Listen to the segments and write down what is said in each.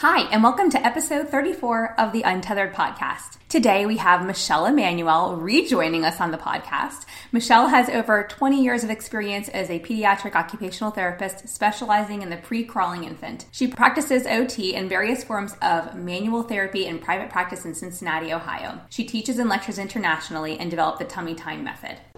Hi, and welcome to episode 34 of the Untethered podcast. Today we have Michelle Emanuel rejoining us on the podcast. Michelle has over 20 years of experience as a pediatric occupational therapist specializing in the pre crawling infant. She practices OT and various forms of manual therapy in private practice in Cincinnati, Ohio. She teaches and lectures internationally and developed the Tummy Time method.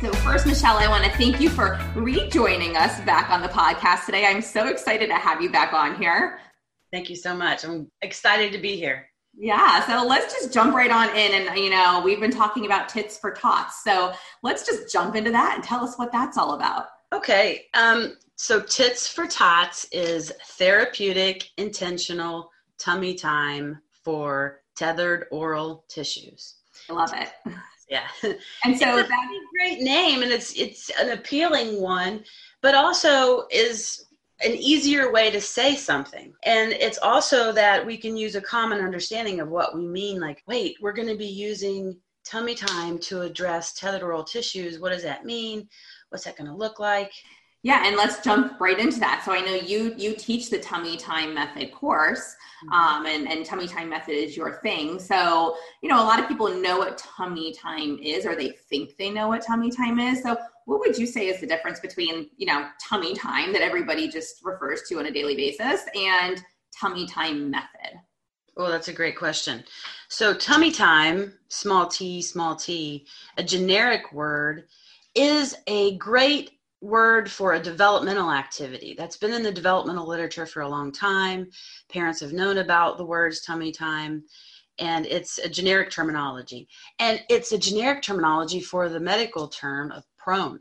So, first, Michelle, I want to thank you for rejoining us back on the podcast today. I'm so excited to have you back on here. Thank you so much. I'm excited to be here. Yeah, so let's just jump right on in. And, you know, we've been talking about tits for tots. So let's just jump into that and tell us what that's all about. Okay. Um, so, Tits for Tots is therapeutic, intentional tummy time for tethered oral tissues. I love it. Yeah. And so that's a great name and it's it's an appealing one, but also is an easier way to say something. And it's also that we can use a common understanding of what we mean. Like, wait, we're going to be using tummy time to address tethered oral tissues. What does that mean? What's that going to look like? Yeah, and let's jump right into that. So I know you you teach the tummy time method course, mm-hmm. um, and and tummy time method is your thing. So you know a lot of people know what tummy time is, or they think they know what tummy time is. So what would you say is the difference between you know tummy time that everybody just refers to on a daily basis and tummy time method? Oh, that's a great question. So tummy time, small t, small t, a generic word, is a great word for a developmental activity that's been in the developmental literature for a long time. Parents have known about the words tummy time, and it's a generic terminology. And it's a generic terminology for the medical term of prone.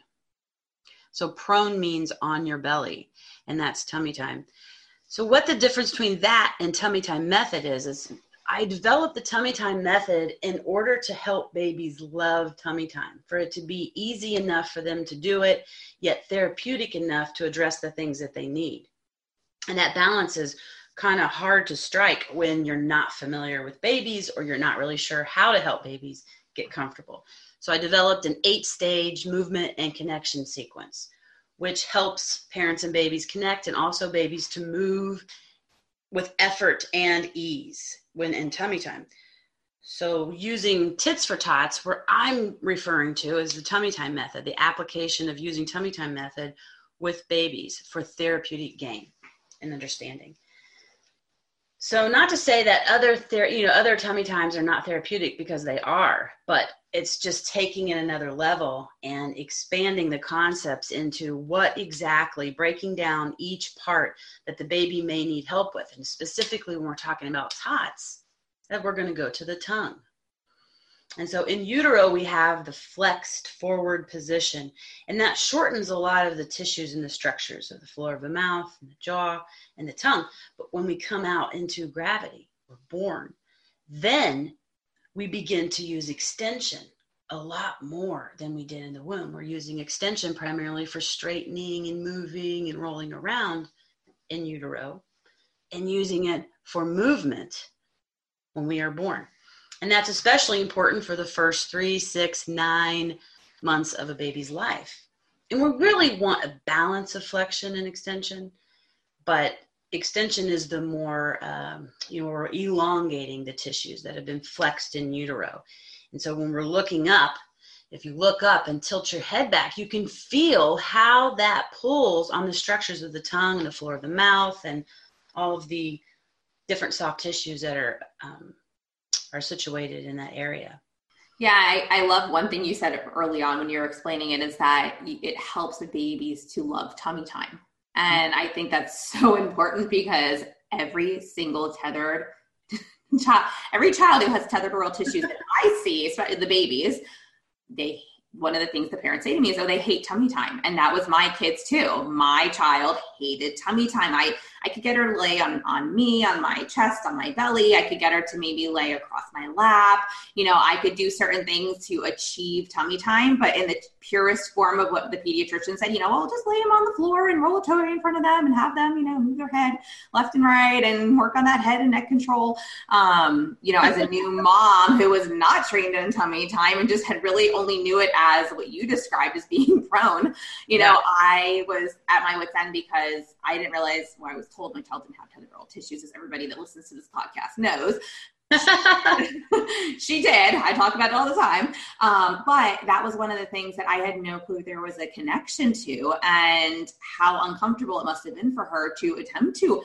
So, prone means on your belly, and that's tummy time. So, what the difference between that and tummy time method is, is I developed the tummy time method in order to help babies love tummy time, for it to be easy enough for them to do it, yet therapeutic enough to address the things that they need. And that balance is kind of hard to strike when you're not familiar with babies or you're not really sure how to help babies get comfortable. So I developed an eight stage movement and connection sequence, which helps parents and babies connect and also babies to move with effort and ease when in tummy time. So, using tits for tots, where I'm referring to is the tummy time method, the application of using tummy time method with babies for therapeutic gain and understanding. So, not to say that other ther- you know other tummy times are not therapeutic because they are, but it's just taking it another level and expanding the concepts into what exactly breaking down each part that the baby may need help with. And specifically when we're talking about tots that we're going to go to the tongue and so in utero we have the flexed forward position and that shortens a lot of the tissues and the structures of the floor of the mouth and the jaw and the tongue but when we come out into gravity we're born then we begin to use extension a lot more than we did in the womb. We're using extension primarily for straightening and moving and rolling around in utero and using it for movement when we are born. And that's especially important for the first three, six, nine months of a baby's life. And we really want a balance of flexion and extension, but extension is the more um, you know we're elongating the tissues that have been flexed in utero and so when we're looking up if you look up and tilt your head back you can feel how that pulls on the structures of the tongue and the floor of the mouth and all of the different soft tissues that are um, are situated in that area yeah, I, I, love one thing you said early on when you were explaining it is that it helps the babies to love tummy time. And I think that's so important because every single tethered child, every child who has tethered oral tissues that I see, especially the babies, they one of the things the parents say to me is, oh, they hate tummy time. And that was my kids too. My child hated tummy time. I, I could get her to lay on, on me, on my chest, on my belly. I could get her to maybe lay across my lap. You know, I could do certain things to achieve tummy time, but in the purest form of what the pediatrician said, you know, well, just lay them on the floor and roll a toy in front of them and have them, you know, move their head left and right and work on that head and neck control. Um, you know, as a new mom who was not trained in tummy time and just had really only knew it as what you described as being prone, you know, yeah. I was at my wits end because I didn't realize well, I was told my child didn't have tethered oral tissues, as everybody that listens to this podcast knows. she did. I talk about it all the time. Um, but that was one of the things that I had no clue there was a connection to, and how uncomfortable it must have been for her to attempt to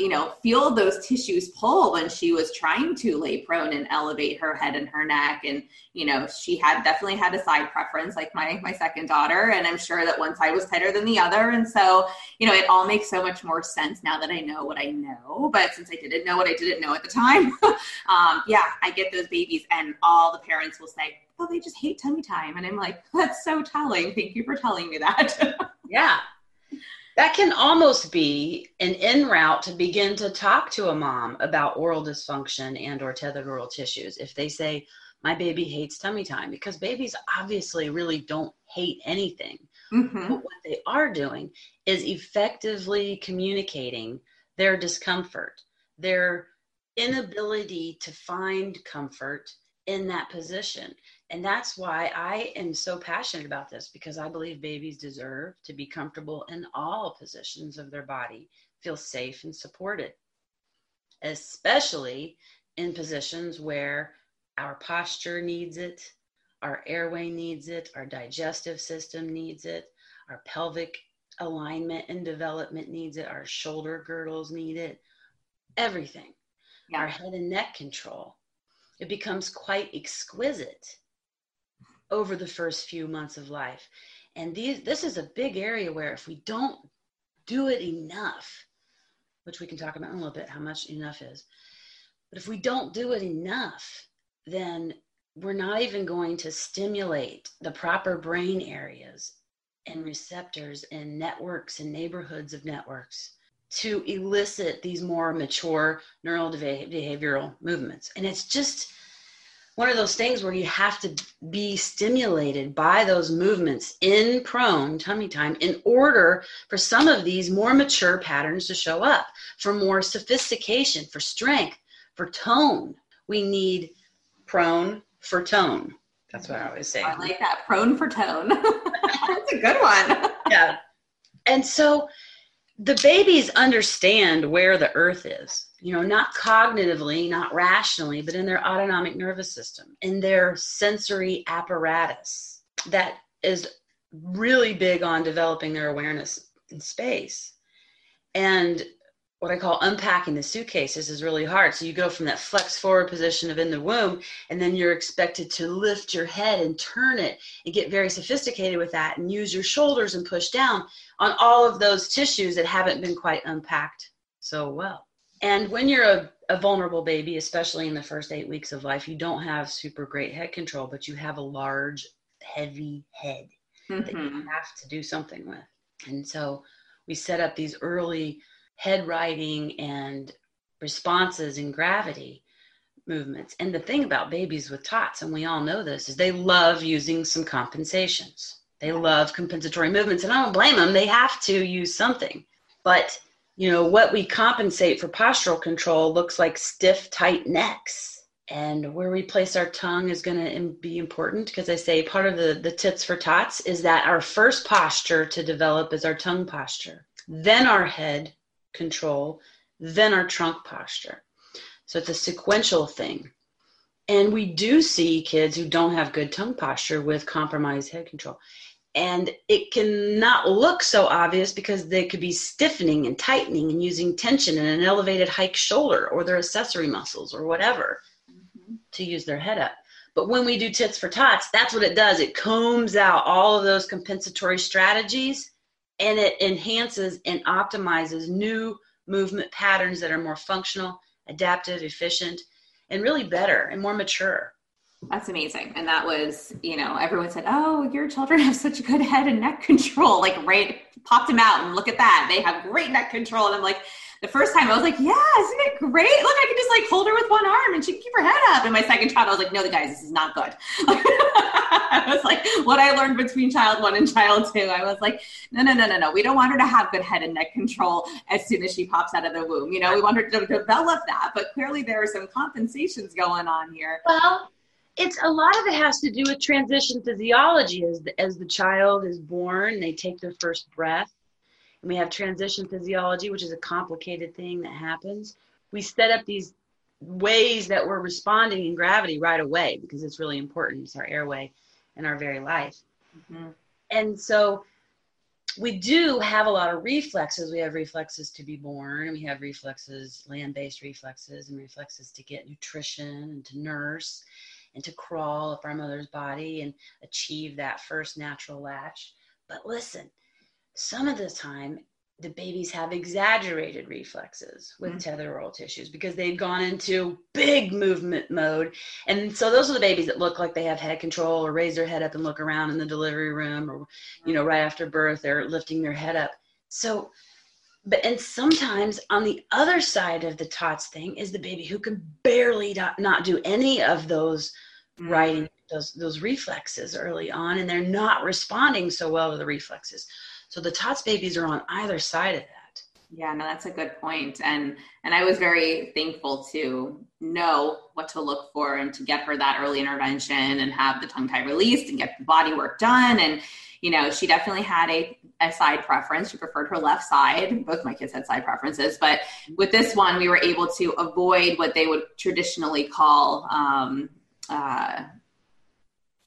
you know, feel those tissues pull when she was trying to lay prone and elevate her head and her neck. And, you know, she had definitely had a side preference, like my my second daughter. And I'm sure that one side was tighter than the other. And so, you know, it all makes so much more sense now that I know what I know. But since I didn't know what I didn't know at the time, um, yeah, I get those babies and all the parents will say, Oh, they just hate tummy time. And I'm like, that's so telling. Thank you for telling me that. yeah that can almost be an en route to begin to talk to a mom about oral dysfunction and or tethered oral tissues if they say my baby hates tummy time because babies obviously really don't hate anything mm-hmm. but what they are doing is effectively communicating their discomfort their inability to find comfort in that position and that's why I am so passionate about this because I believe babies deserve to be comfortable in all positions of their body, feel safe and supported, especially in positions where our posture needs it, our airway needs it, our digestive system needs it, our pelvic alignment and development needs it, our shoulder girdles need it, everything. Yeah. Our head and neck control. It becomes quite exquisite over the first few months of life. And these, this is a big area where if we don't do it enough, which we can talk about in a little bit how much enough is, but if we don't do it enough, then we're not even going to stimulate the proper brain areas and receptors and networks and neighborhoods of networks to elicit these more mature neural behavioral movements. And it's just, one of those things where you have to be stimulated by those movements in prone tummy time in order for some of these more mature patterns to show up, for more sophistication, for strength, for tone. We need prone for tone. That's what I always say. I like that. Prone for tone. That's a good one. yeah. And so the babies understand where the earth is you know, not cognitively, not rationally, but in their autonomic nervous system, in their sensory apparatus that is really big on developing their awareness in space. And what I call unpacking the suitcases is really hard. So you go from that flex forward position of in the womb, and then you're expected to lift your head and turn it and get very sophisticated with that and use your shoulders and push down on all of those tissues that haven't been quite unpacked so well. And when you're a, a vulnerable baby, especially in the first eight weeks of life, you don't have super great head control, but you have a large, heavy head mm-hmm. that you mm-hmm. have to do something with. And so we set up these early head righting and responses and gravity movements. And the thing about babies with TOTS, and we all know this, is they love using some compensations. They love compensatory movements, and I don't blame them. They have to use something. But you know, what we compensate for postural control looks like stiff, tight necks. And where we place our tongue is going to be important because I say part of the, the tits for tots is that our first posture to develop is our tongue posture, then our head control, then our trunk posture. So it's a sequential thing. And we do see kids who don't have good tongue posture with compromised head control and it can not look so obvious because they could be stiffening and tightening and using tension in an elevated hike shoulder or their accessory muscles or whatever mm-hmm. to use their head up. But when we do tits for tots, that's what it does. It combs out all of those compensatory strategies and it enhances and optimizes new movement patterns that are more functional, adaptive, efficient, and really better and more mature. That's amazing. And that was, you know, everyone said, Oh, your children have such good head and neck control. Like, right, popped them out and look at that. They have great neck control. And I'm like, the first time I was like, yeah, isn't it great? Look, I can just like hold her with one arm and she can keep her head up. And my second child, I was like, no, the guys, this is not good. I was like, what I learned between child one and child two, I was like, no, no, no, no, no. We don't want her to have good head and neck control as soon as she pops out of the womb. You know, we want her to develop that. But clearly there are some compensations going on here. Well, it's a lot of it has to do with transition physiology as the, as the child is born they take their first breath we have transition physiology, which is a complicated thing that happens. We set up these ways that we're responding in gravity right away because it's really important. It's our airway and our very life. Mm-hmm. And so we do have a lot of reflexes. We have reflexes to be born, we have reflexes, land based reflexes, and reflexes to get nutrition and to nurse and to crawl up our mother's body and achieve that first natural latch. But listen, some of the time the babies have exaggerated reflexes with mm-hmm. tissues because they've gone into big movement mode. And so those are the babies that look like they have head control or raise their head up and look around in the delivery room or, you know, right after birth, they're lifting their head up. So, but, and sometimes on the other side of the TOTS thing is the baby who can barely not do any of those mm-hmm. righting, those, those reflexes early on, and they're not responding so well to the reflexes. So the TOTS babies are on either side of that. Yeah, no, that's a good point. And and I was very thankful to know what to look for and to get her that early intervention and have the tongue tie released and get the body work done. And you know, she definitely had a, a side preference. She preferred her left side. Both my kids had side preferences, but with this one, we were able to avoid what they would traditionally call um, uh,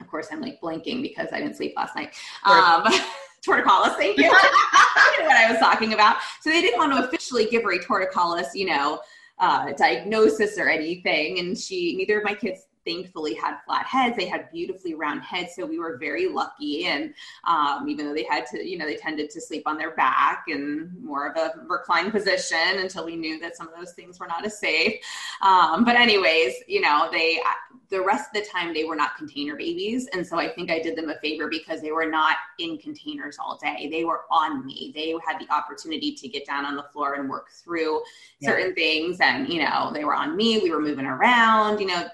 of course, I'm like blinking because I didn't sleep last night. Um, torticollis. Thank you. you know what I was talking about. So they didn't want to officially give her a torticollis, you know, uh, diagnosis or anything. And she, neither of my kids thankfully had flat heads. They had beautifully round heads, so we were very lucky. And um, even though they had to, you know, they tended to sleep on their back and more of a reclined position until we knew that some of those things were not as safe. Um, but anyways, you know, they the rest of the time they were not container babies, and so I think I did them a favor because they were not in containers all day. They were on me. They had the opportunity to get down on the floor and work through yeah. certain things, and you know, they were on me. We were moving around, you know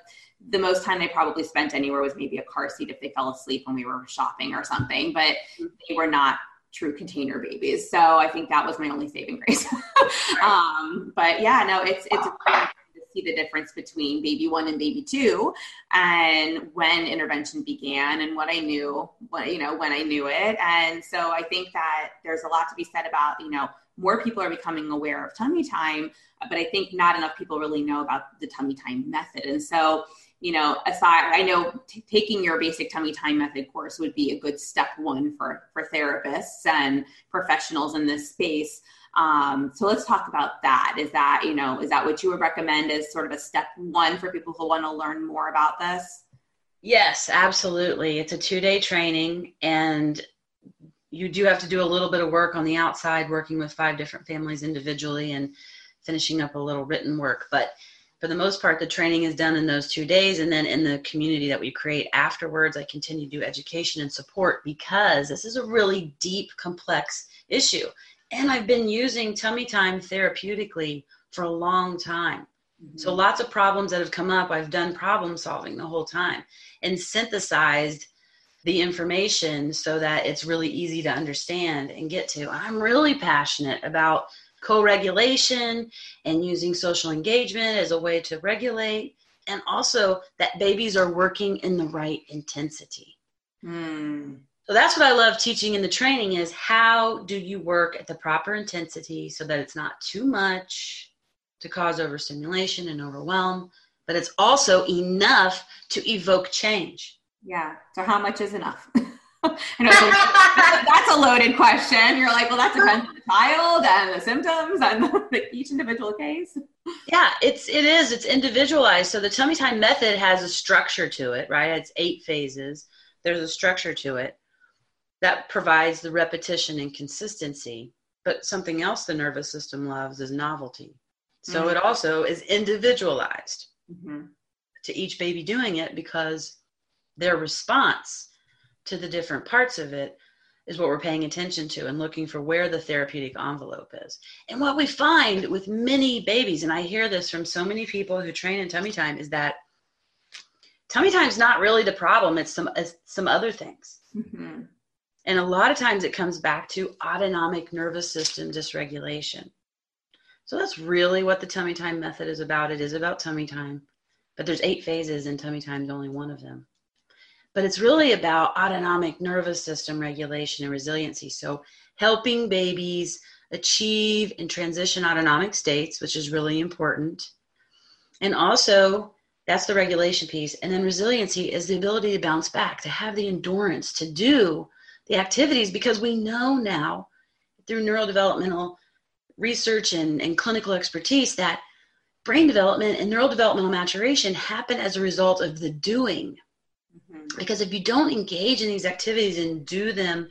the most time they probably spent anywhere was maybe a car seat if they fell asleep when we were shopping or something, but they were not true container babies. So I think that was my only saving grace. um, but yeah, no, it's it's to see the difference between baby one and baby two, and when intervention began, and what I knew, what you know, when I knew it. And so I think that there's a lot to be said about you know more people are becoming aware of tummy time, but I think not enough people really know about the tummy time method. And so you know, aside, I know t- taking your basic tummy time method course would be a good step one for for therapists and professionals in this space. Um, so let's talk about that. Is that you know, is that what you would recommend as sort of a step one for people who want to learn more about this? Yes, absolutely. It's a two day training, and you do have to do a little bit of work on the outside, working with five different families individually and finishing up a little written work, but for the most part, the training is done in those two days. And then in the community that we create afterwards, I continue to do education and support because this is a really deep, complex issue. And I've been using tummy time therapeutically for a long time. Mm-hmm. So lots of problems that have come up, I've done problem solving the whole time and synthesized the information so that it's really easy to understand and get to. I'm really passionate about co-regulation and using social engagement as a way to regulate. And also that babies are working in the right intensity. Mm. so that's what i love teaching in the training is how do you work at the proper intensity so that it's not too much to cause overstimulation and overwhelm but it's also enough to evoke change. Yeah. So how much is enough Know that's a loaded question. You're like, well, that depends on the child and the symptoms and the, each individual case. Yeah, it's it is. It's individualized. So the tummy time method has a structure to it, right? It's eight phases. There's a structure to it that provides the repetition and consistency. But something else the nervous system loves is novelty. So mm-hmm. it also is individualized mm-hmm. to each baby doing it because their response to the different parts of it is what we're paying attention to and looking for where the therapeutic envelope is. And what we find with many babies, and I hear this from so many people who train in tummy time, is that tummy time is not really the problem. It's some it's some other things. Mm-hmm. And a lot of times it comes back to autonomic nervous system dysregulation. So that's really what the tummy time method is about. It is about tummy time, but there's eight phases, and tummy time is only one of them but it's really about autonomic nervous system regulation and resiliency. So, helping babies achieve and transition autonomic states, which is really important. And also, that's the regulation piece. And then resiliency is the ability to bounce back, to have the endurance to do the activities because we know now through neurodevelopmental research and, and clinical expertise that brain development and neurodevelopmental maturation happen as a result of the doing Mm-hmm. Because if you don't engage in these activities and do them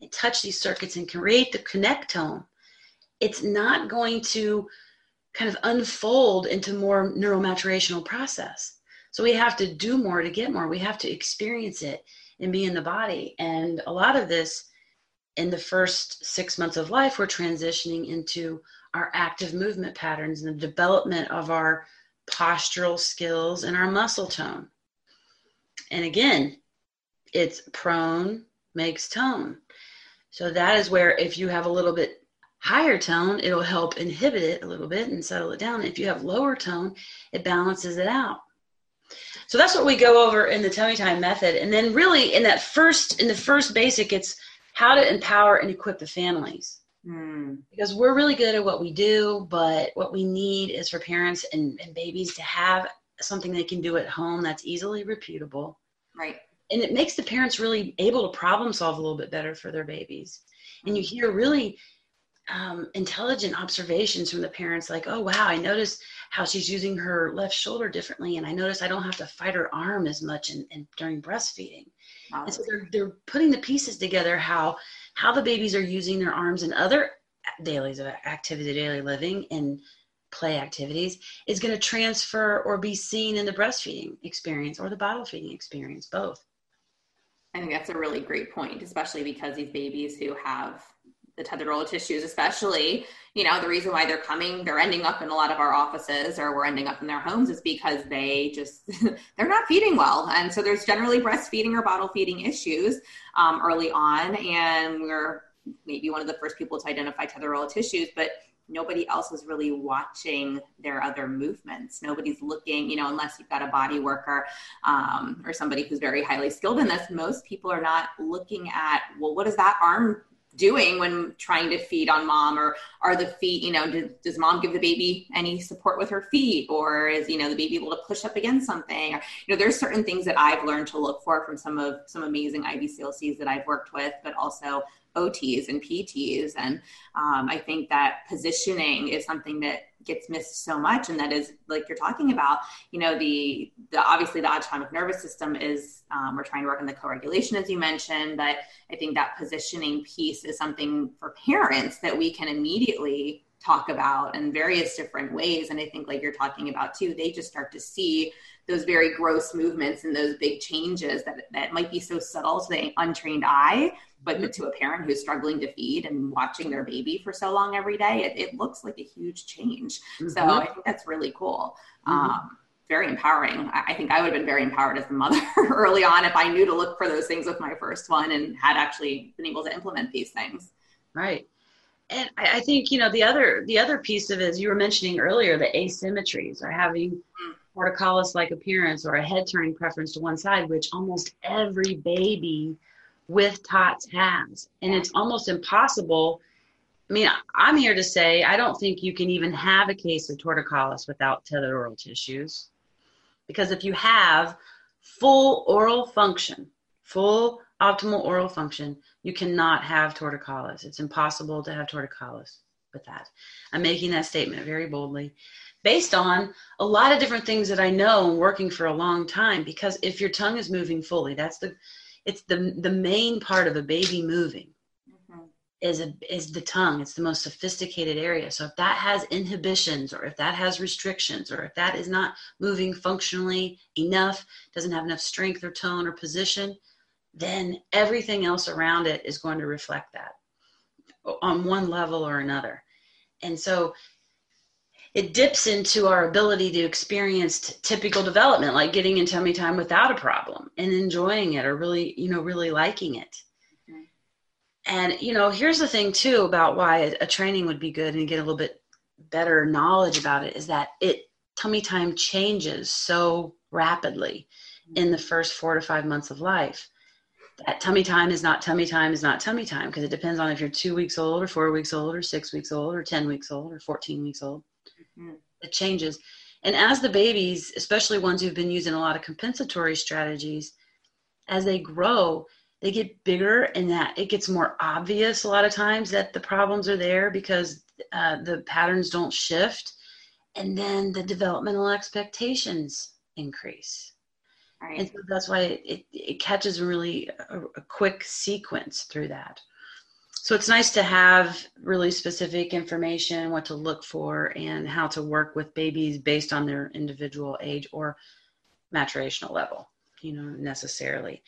and touch these circuits and create the connectome, it's not going to kind of unfold into more neuromaturation process. So we have to do more to get more. We have to experience it and be in the body. And a lot of this in the first six months of life, we're transitioning into our active movement patterns and the development of our postural skills and our muscle tone. And again, it's prone makes tone. So that is where if you have a little bit higher tone, it'll help inhibit it a little bit and settle it down. If you have lower tone, it balances it out. So that's what we go over in the tummy time method. And then really in that first in the first basic it's how to empower and equip the families. Mm. Because we're really good at what we do, but what we need is for parents and, and babies to have something they can do at home that's easily repeatable. Right. And it makes the parents really able to problem solve a little bit better for their babies. And you hear really um, intelligent observations from the parents like, oh, wow, I noticed how she's using her left shoulder differently. And I notice I don't have to fight her arm as much in, in during breastfeeding. Wow. And so they're, they're putting the pieces together how, how the babies are using their arms in other dailies of activity, daily living, and play activities is going to transfer or be seen in the breastfeeding experience or the bottle feeding experience, both. I think that's a really great point, especially because these babies who have the tethered oral tissues, especially, you know, the reason why they're coming, they're ending up in a lot of our offices or we're ending up in their homes is because they just, they're not feeding well. And so there's generally breastfeeding or bottle feeding issues um, early on. And we're maybe one of the first people to identify tethered oral tissues, but nobody else is really watching their other movements. Nobody's looking, you know, unless you've got a body worker um, or somebody who's very highly skilled in this. Most people are not looking at, well, what is that arm doing when trying to feed on mom or are the feet you know do, does mom give the baby any support with her feet or is you know the baby able to push up against something or, you know there's certain things that i've learned to look for from some of some amazing IBCLCs that i've worked with but also OTs and PTs. And um, I think that positioning is something that gets missed so much. And that is like you're talking about, you know, the, the obviously the autonomic nervous system is, um, we're trying to work on the co-regulation, as you mentioned, but I think that positioning piece is something for parents that we can immediately talk about in various different ways. And I think like you're talking about too, they just start to see those very gross movements and those big changes that, that might be so subtle to the untrained eye but mm-hmm. to a parent who's struggling to feed and watching their baby for so long every day, it, it looks like a huge change. Mm-hmm. So I think that's really cool. Mm-hmm. Um, very empowering. I think I would have been very empowered as a mother early on if I knew to look for those things with my first one and had actually been able to implement these things. Right. And I, think, you know, the other the other piece of it is you were mentioning earlier the asymmetries or having torticollis like appearance or a head turning preference to one side, which almost every baby with TOTS has. And it's almost impossible. I mean, I'm here to say I don't think you can even have a case of torticollis without tethered oral tissues. Because if you have full oral function, full optimal oral function, you cannot have torticollis. It's impossible to have torticollis with that. I'm making that statement very boldly based on a lot of different things that I know and working for a long time. Because if your tongue is moving fully, that's the it's the the main part of a baby moving mm-hmm. is a, is the tongue. It's the most sophisticated area. So if that has inhibitions or if that has restrictions or if that is not moving functionally enough, doesn't have enough strength or tone or position, then everything else around it is going to reflect that on one level or another. And so it dips into our ability to experience t- typical development, like getting in tummy time without a problem and enjoying it or really, you know, really liking it and you know, here's the thing too about why a training would be good and get a little bit better knowledge about it is that it tummy time changes so rapidly in the first four to five months of life. That tummy time is not tummy time is not tummy time because it depends on if you're two weeks old or four weeks old or six weeks old or 10 weeks old or 14 weeks old. Mm-hmm. It changes. And as the babies, especially ones who've been using a lot of compensatory strategies, as they grow, they get bigger and that it gets more obvious a lot of times that the problems are there because uh, the patterns don't shift and then the developmental expectations increase right. and so that's why it, it, catches really a, a quick sequence through that so it's nice to have really specific information what to look for and how to work with babies based on their individual age or maturational level you know necessarily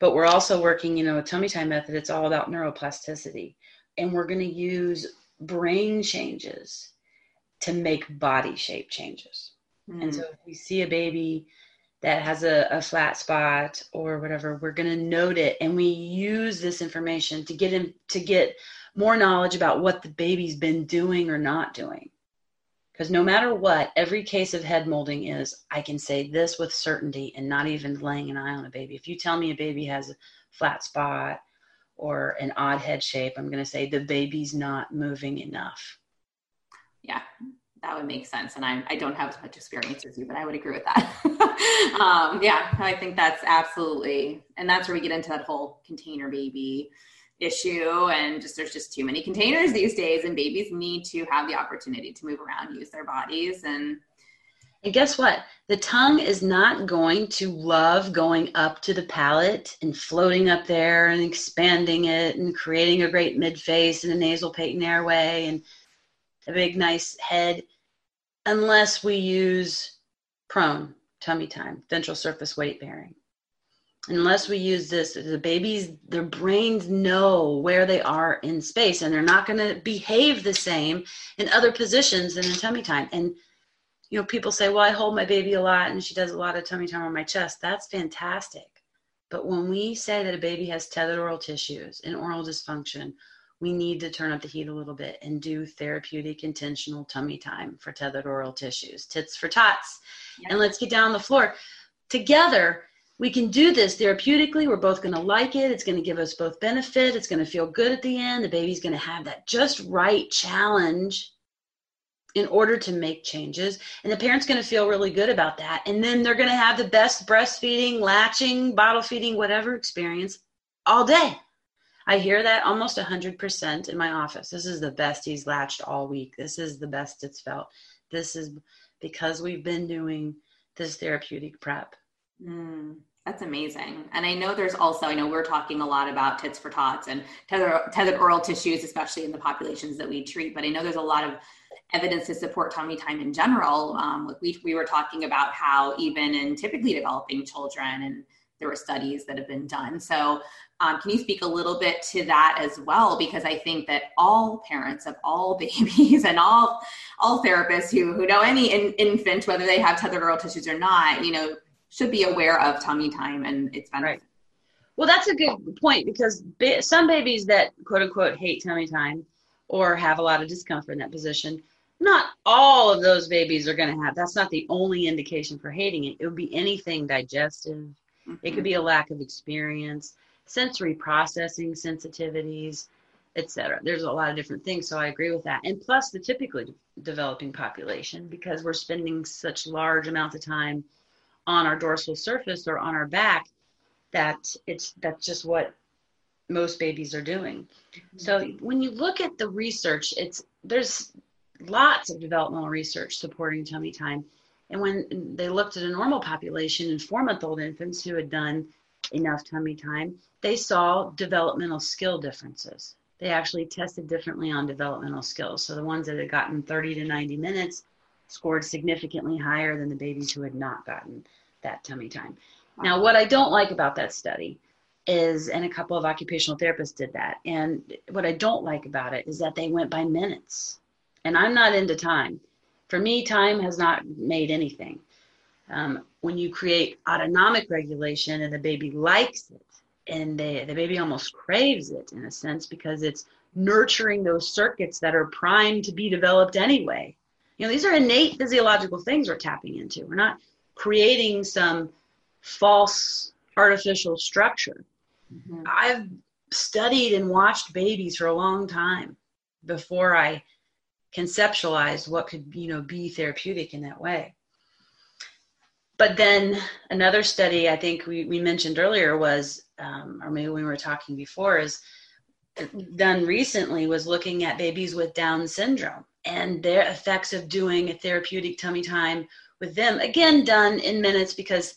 but we're also working, you know, a tummy time method. It's all about neuroplasticity. And we're going to use brain changes to make body shape changes. Mm. And so if we see a baby that has a, a flat spot or whatever, we're going to note it. And we use this information to get in to get more knowledge about what the baby's been doing or not doing. Because no matter what, every case of head molding is, I can say this with certainty and not even laying an eye on a baby. If you tell me a baby has a flat spot or an odd head shape, I'm going to say the baby's not moving enough. Yeah, that would make sense. And I, I don't have as much experience as you, but I would agree with that. um, yeah, I think that's absolutely, and that's where we get into that whole container baby issue and just there's just too many containers these days and babies need to have the opportunity to move around use their bodies and and guess what the tongue is not going to love going up to the palate and floating up there and expanding it and creating a great mid face and a nasal patent airway and a big nice head unless we use prone tummy time ventral surface weight bearing. Unless we use this the babies their brains know where they are in space and they're not going to behave the same in other positions than in tummy time. And you know people say well i hold my baby a lot and she does a lot of tummy time on my chest. That's fantastic. But when we say that a baby has tethered oral tissues and oral dysfunction we need to turn up the heat a little bit and do therapeutic intentional tummy time for tethered oral tissues tits for tots and let's get down on the floor together we can do this therapeutically. We're both going to like it. It's going to give us both benefit. It's going to feel good at the end. The baby's going to have that just right challenge in order to make changes. And the parent's going to feel really good about that. And then they're going to have the best breastfeeding, latching, bottle feeding, whatever experience all day. I hear that almost 100% in my office. This is the best he's latched all week. This is the best it's felt. This is because we've been doing this therapeutic prep. Mm. That's amazing. And I know there's also, I know we're talking a lot about tits for tots and tethered, tethered oral tissues, especially in the populations that we treat. But I know there's a lot of evidence to support tummy time in general. Um, we, we were talking about how even in typically developing children, and there were studies that have been done. So, um, can you speak a little bit to that as well? Because I think that all parents of all babies and all all therapists who who know any in, infant, whether they have tethered oral tissues or not, you know, should be aware of tummy time and its benefits. Right. Well, that's a good point because ba- some babies that quote unquote hate tummy time or have a lot of discomfort in that position, not all of those babies are going to have. That's not the only indication for hating it. It would be anything digestive. Mm-hmm. It could mm-hmm. be a lack of experience, sensory processing sensitivities, etc. There's a lot of different things, so I agree with that. And plus, the typically developing population, because we're spending such large amounts of time on our dorsal surface or on our back that it's that's just what most babies are doing. Mm-hmm. So when you look at the research, it's there's lots of developmental research supporting tummy time. And when they looked at a normal population and four month old infants who had done enough tummy time, they saw developmental skill differences. they actually tested differently on developmental skills. So the ones that had gotten 30 to 90 minutes scored significantly higher than the babies who had not gotten that tummy time. Now, what I don't like about that study is, and a couple of occupational therapists did that, and what I don't like about it is that they went by minutes. And I'm not into time. For me, time has not made anything. Um, when you create autonomic regulation and the baby likes it, and they, the baby almost craves it in a sense because it's nurturing those circuits that are primed to be developed anyway. You know, these are innate physiological things we're tapping into. We're not creating some false artificial structure. Mm-hmm. I've studied and watched babies for a long time before I conceptualized what could, you know, be therapeutic in that way. But then another study I think we, we mentioned earlier was, um, or maybe we were talking before, is done recently was looking at babies with Down syndrome and their effects of doing a therapeutic tummy time with them. Again, done in minutes because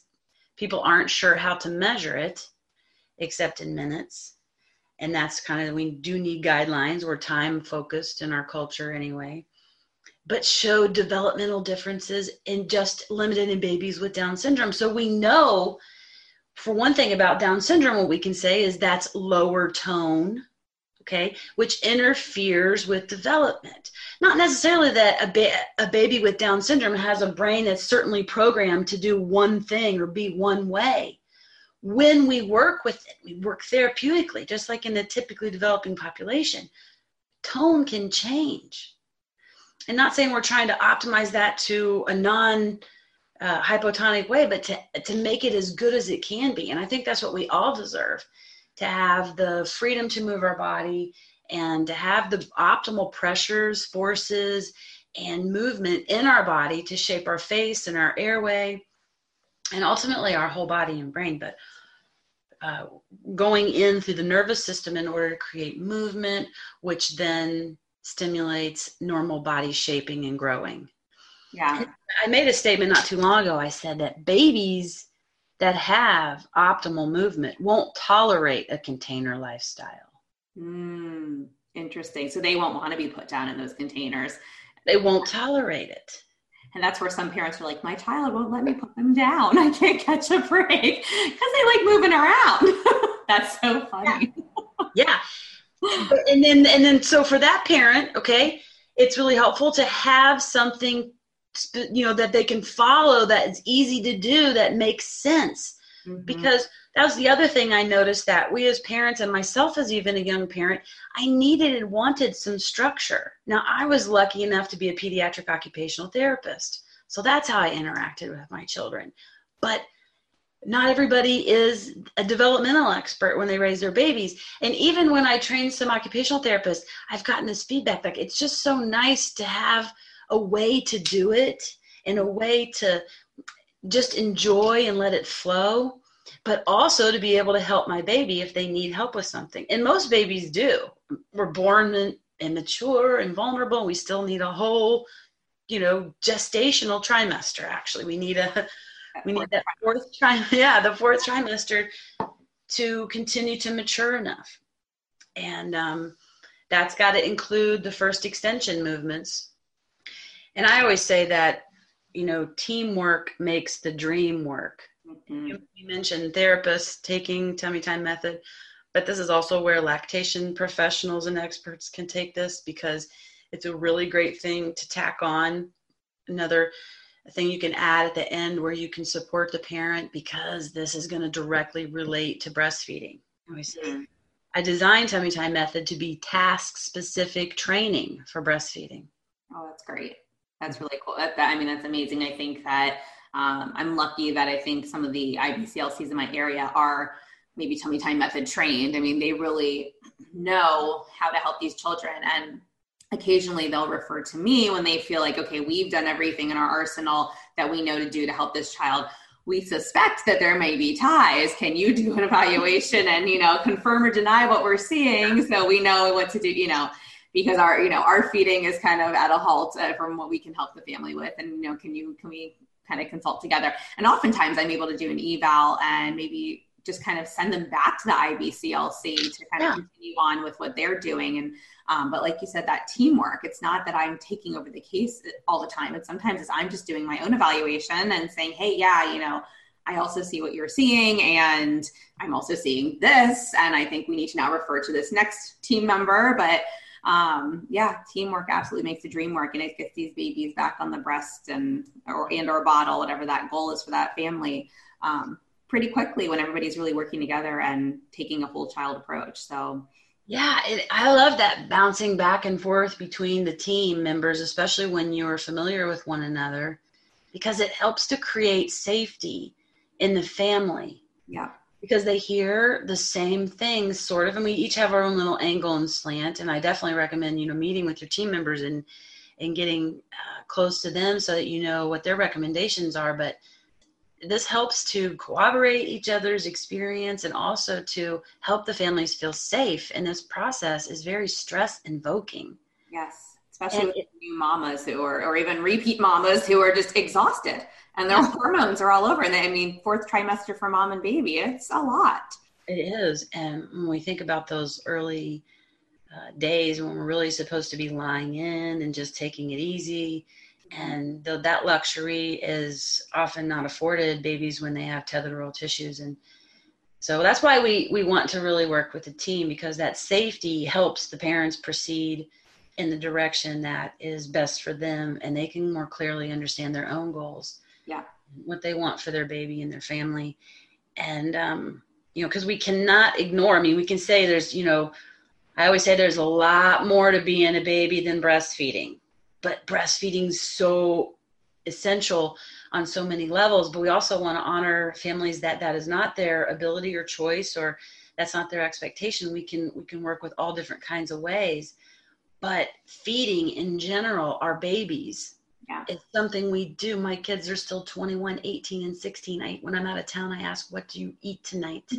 people aren't sure how to measure it except in minutes. And that's kind of, we do need guidelines. We're time focused in our culture anyway. But showed developmental differences in just limited in babies with Down syndrome. So we know, for one thing about Down syndrome, what we can say is that's lower tone okay, which interferes with development. Not necessarily that a, ba- a baby with Down syndrome has a brain that's certainly programmed to do one thing or be one way. When we work with it, we work therapeutically, just like in the typically developing population, tone can change. And not saying we're trying to optimize that to a non uh, hypotonic way, but to, to make it as good as it can be. And I think that's what we all deserve to have the freedom to move our body and to have the optimal pressures, forces, and movement in our body to shape our face and our airway and ultimately our whole body and brain. But uh, going in through the nervous system in order to create movement, which then stimulates normal body shaping and growing. Yeah. I made a statement not too long ago. I said that babies that have optimal movement won't tolerate a container lifestyle. Mm, interesting. So they won't want to be put down in those containers. They won't tolerate it. And that's where some parents are like, my child won't let me put them down. I can't catch a break because they like moving around. that's so funny. Yeah. yeah. And then, and then, so for that parent, okay, it's really helpful to have something you know that they can follow that is easy to do that makes sense. Mm-hmm. because that was the other thing i noticed that we as parents and myself as even a young parent i needed and wanted some structure. Now i was lucky enough to be a pediatric occupational therapist. So that's how i interacted with my children. But not everybody is a developmental expert when they raise their babies. And even when I train some occupational therapists, I've gotten this feedback back. it's just so nice to have a way to do it and a way to just enjoy and let it flow, but also to be able to help my baby if they need help with something. And most babies do. We're born immature and vulnerable. We still need a whole, you know, gestational trimester. Actually, we need a we need that fourth trimester. Yeah, the fourth trimester to continue to mature enough, and um, that's got to include the first extension movements and I always say that, you know, teamwork makes the dream work. Mm-hmm. You, you mentioned therapists taking tummy time method, but this is also where lactation professionals and experts can take this because it's a really great thing to tack on. Another thing you can add at the end where you can support the parent because this is going to directly relate to breastfeeding. Mm-hmm. I designed tummy time method to be task specific training for breastfeeding. Oh, that's great. That's really cool. That, that, I mean, that's amazing. I think that um, I'm lucky that I think some of the IBCLCs in my area are maybe tummy time method trained. I mean, they really know how to help these children. And occasionally they'll refer to me when they feel like, okay, we've done everything in our arsenal that we know to do to help this child. We suspect that there may be ties. Can you do an evaluation and, you know, confirm or deny what we're seeing so we know what to do, you know? because our you know our feeding is kind of at a halt uh, from what we can help the family with and you know can you can we kind of consult together and oftentimes i'm able to do an eval and maybe just kind of send them back to the IBCLC to kind yeah. of continue on with what they're doing. And um, but like you said, that teamwork. It's not that I'm taking over the case all the time. It's sometimes it's I'm just doing my own evaluation and saying, hey, yeah, you know. I also see what you're seeing, and I'm also seeing this. And I think we need to now refer to this next team member. But um, yeah, teamwork absolutely makes the dream work, and it gets these babies back on the breast and or and or bottle, whatever that goal is for that family. Um, pretty quickly when everybody's really working together and taking a whole child approach. So, yeah, it, I love that bouncing back and forth between the team members, especially when you're familiar with one another, because it helps to create safety in the family. Yeah. Because they hear the same things, sort of, and we each have our own little angle and slant. And I definitely recommend, you know, meeting with your team members and and getting uh, close to them so that you know what their recommendations are. But this helps to corroborate each other's experience and also to help the families feel safe. And this process is very stress invoking. Yes, especially and with it, new mamas who are, or even repeat mamas who are just exhausted and their hormones are all over. And they, I mean, fourth trimester for mom and baby, it's a lot. It is. And when we think about those early uh, days when we're really supposed to be lying in and just taking it easy, and though that luxury is often not afforded babies when they have tethered oral tissues. And so that's why we we want to really work with the team because that safety helps the parents proceed in the direction that is best for them and they can more clearly understand their own goals. Yeah. What they want for their baby and their family. And um you know because we cannot ignore i mean we can say there's you know i always say there's a lot more to being a baby than breastfeeding but breastfeeding is so essential on so many levels but we also want to honor families that that is not their ability or choice or that's not their expectation. We can we can work with all different kinds of ways but feeding in general our babies yeah. is something we do. My kids are still 21 18 and 16 I, when i'm out of town i ask what do you eat tonight?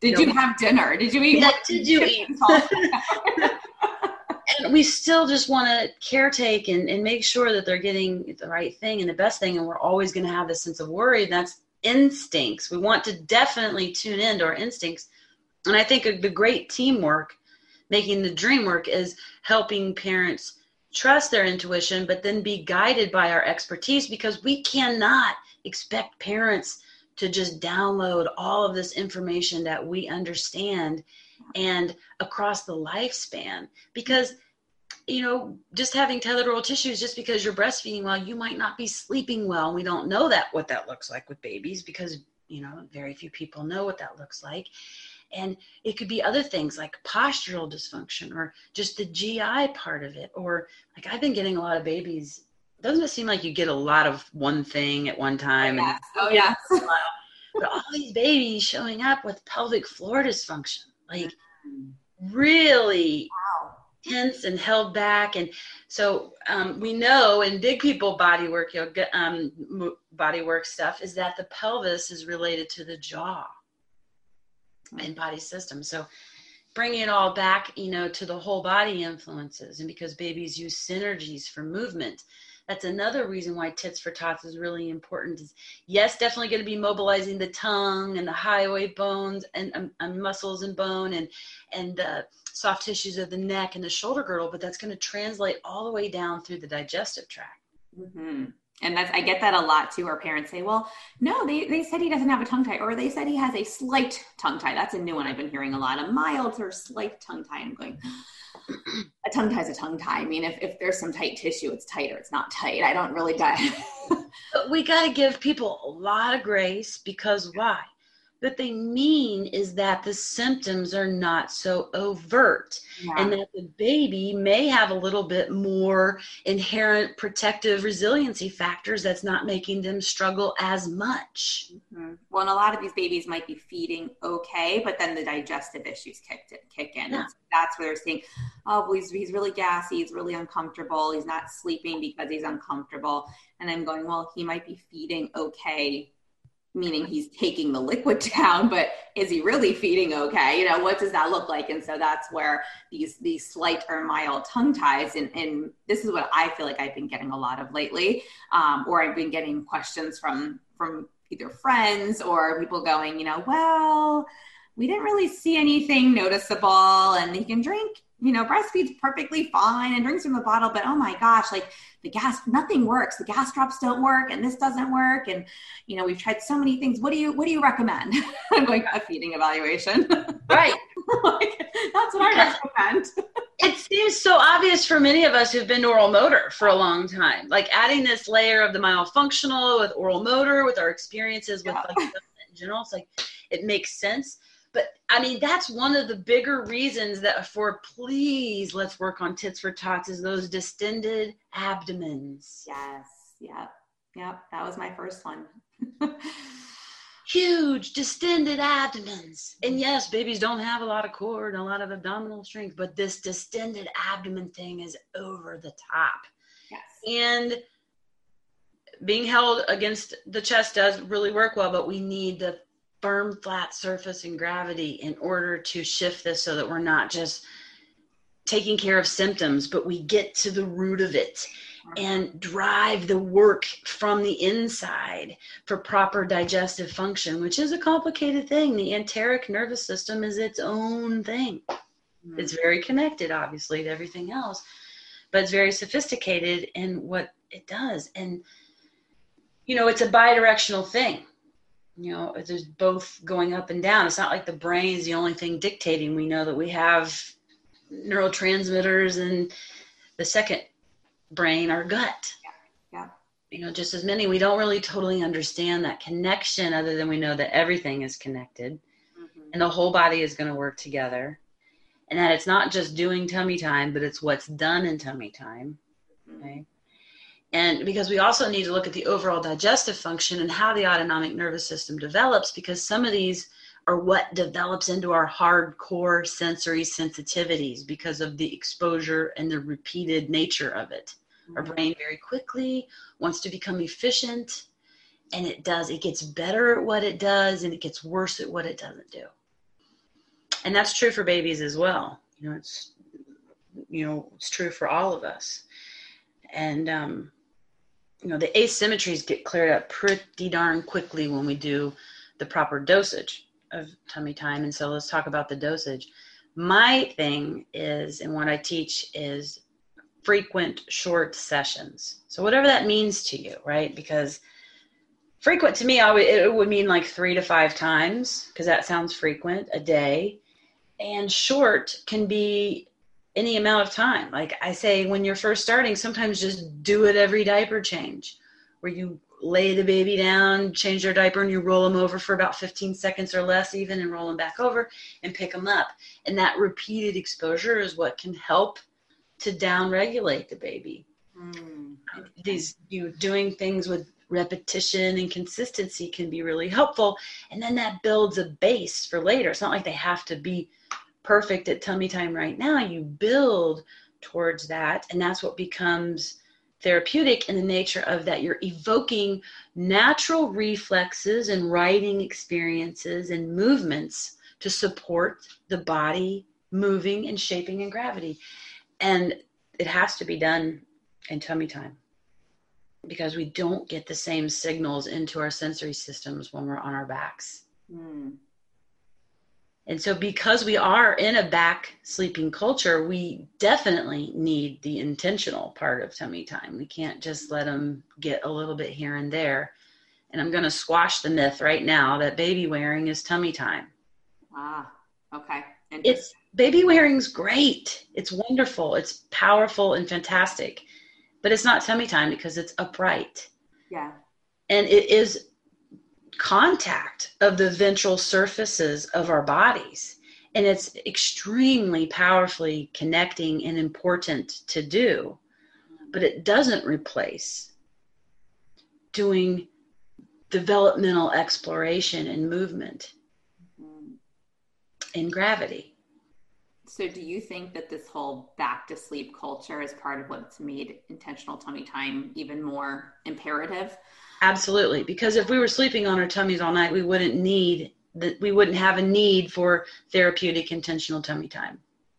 Did you, know, you have dinner? Did you eat yeah, did you eat we still just want to caretake and, and make sure that they're getting the right thing and the best thing. And we're always going to have this sense of worry. That's instincts. We want to definitely tune into our instincts. And I think the great teamwork, making the dream work, is helping parents trust their intuition, but then be guided by our expertise because we cannot expect parents to just download all of this information that we understand and across the lifespan because you know just having tethered oral tissues just because you're breastfeeding well you might not be sleeping well. We don't know that what that looks like with babies because you know very few people know what that looks like. And it could be other things like postural dysfunction or just the gi part of it or like i've been getting a lot of babies. Doesn't it seem like you get a lot of one thing at one time oh yes, oh, yes. but all these babies showing up with pelvic floor dysfunction like mm. really wow. Tense and held back. And so um, we know in big people body work, yoga, um, body work stuff is that the pelvis is related to the jaw and body system. So bringing it all back, you know, to the whole body influences. And because babies use synergies for movement, that's another reason why tits for tots is really important is yes definitely going to be mobilizing the tongue and the hyoid bones and, um, and muscles and bone and and the soft tissues of the neck and the shoulder girdle but that's going to translate all the way down through the digestive tract. Mm-hmm. and that's i get that a lot too our parents say well no they, they said he doesn't have a tongue tie or they said he has a slight tongue tie. That's a new one i've been hearing a lot a mild or slight tongue tie. I'm going a tongue tie is a tongue tie. I mean, if, if there's some tight tissue, it's tight or it's not tight. I don't really get we got to give people a lot of grace because why? What they mean is that the symptoms are not so overt yeah. and that the baby may have a little bit more inherent protective resiliency factors that's not making them struggle as much. Mm-hmm. Well, and a lot of these babies might be feeding okay, but then the digestive issues kicked kick in. Yeah. That's where they're saying, oh, he's, he's really gassy, he's really uncomfortable, he's not sleeping because he's uncomfortable. And I'm going, well, he might be feeding okay meaning he's taking the liquid down but is he really feeding okay? You know what does that look like? And so that's where these these slight or mild tongue ties and, and this is what i feel like i've been getting a lot of lately um, or i've been getting questions from from either friends or people going, you know, well, we didn't really see anything noticeable and he can drink you know, breastfeeds perfectly fine and drinks from the bottle, but oh my gosh, like the gas, nothing works. The gas drops don't work and this doesn't work. And, you know, we've tried so many things. What do you, what do you recommend? I'm going to a feeding evaluation. Right. like, that's what I recommend. it seems so obvious for many of us who've been oral motor for a long time. Like adding this layer of the myofunctional with oral motor, with our experiences with yeah. like in general, it's like, it makes sense but I mean, that's one of the bigger reasons that for please let's work on tits for tots is those distended abdomens. Yes. Yep. Yep. That was my first one. Huge distended abdomens. And yes, babies don't have a lot of core and a lot of abdominal strength, but this distended abdomen thing is over the top. Yes. And being held against the chest does really work well, but we need the firm, flat surface and gravity in order to shift this so that we're not just taking care of symptoms, but we get to the root of it and drive the work from the inside for proper digestive function, which is a complicated thing. The enteric nervous system is its own thing. Mm-hmm. It's very connected, obviously, to everything else, but it's very sophisticated in what it does. And, you know, it's a bidirectional thing you know there's both going up and down it's not like the brain is the only thing dictating we know that we have neurotransmitters and the second brain our gut yeah, yeah. you know just as many we don't really totally understand that connection other than we know that everything is connected mm-hmm. and the whole body is going to work together and that it's not just doing tummy time but it's what's done in tummy time mm-hmm. okay and because we also need to look at the overall digestive function and how the autonomic nervous system develops, because some of these are what develops into our hardcore sensory sensitivities because of the exposure and the repeated nature of it. Mm-hmm. Our brain very quickly wants to become efficient, and it does. It gets better at what it does, and it gets worse at what it doesn't do. And that's true for babies as well. You know, it's you know, it's true for all of us. And um, you know, the asymmetries get cleared up pretty darn quickly when we do the proper dosage of tummy time. And so let's talk about the dosage. My thing is, and what I teach is frequent short sessions. So whatever that means to you, right? Because frequent to me, it would mean like three to five times because that sounds frequent a day. And short can be any amount of time. Like I say, when you're first starting, sometimes just do it every diaper change, where you lay the baby down, change their diaper, and you roll them over for about 15 seconds or less, even, and roll them back over and pick them up. And that repeated exposure is what can help to downregulate the baby. Mm. These you know, doing things with repetition and consistency can be really helpful, and then that builds a base for later. It's not like they have to be perfect at tummy time right now, you build towards that. And that's what becomes therapeutic in the nature of that you're evoking natural reflexes and righting experiences and movements to support the body moving and shaping in gravity. And it has to be done in tummy time because we don't get the same signals into our sensory systems when we're on our backs. Mm. And so, because we are in a back sleeping culture, we definitely need the intentional part of tummy time. We can't just let them get a little bit here and there. And I'm going to squash the myth right now that baby wearing is tummy time. Ah, okay. It's baby wearing's great. It's wonderful. It's powerful and fantastic. But it's not tummy time because it's upright. Yeah. And it is contact of the ventral surfaces of our bodies. And it's extremely powerfully connecting and important to do, but it doesn't replace doing developmental exploration and movement in gravity. So, do you think that this whole back to sleep culture is part of what's made intentional tummy time even more imperative? Absolutely, because if we were sleeping on our tummies all night, we wouldn't need that. We wouldn't have a need for therapeutic intentional tummy time.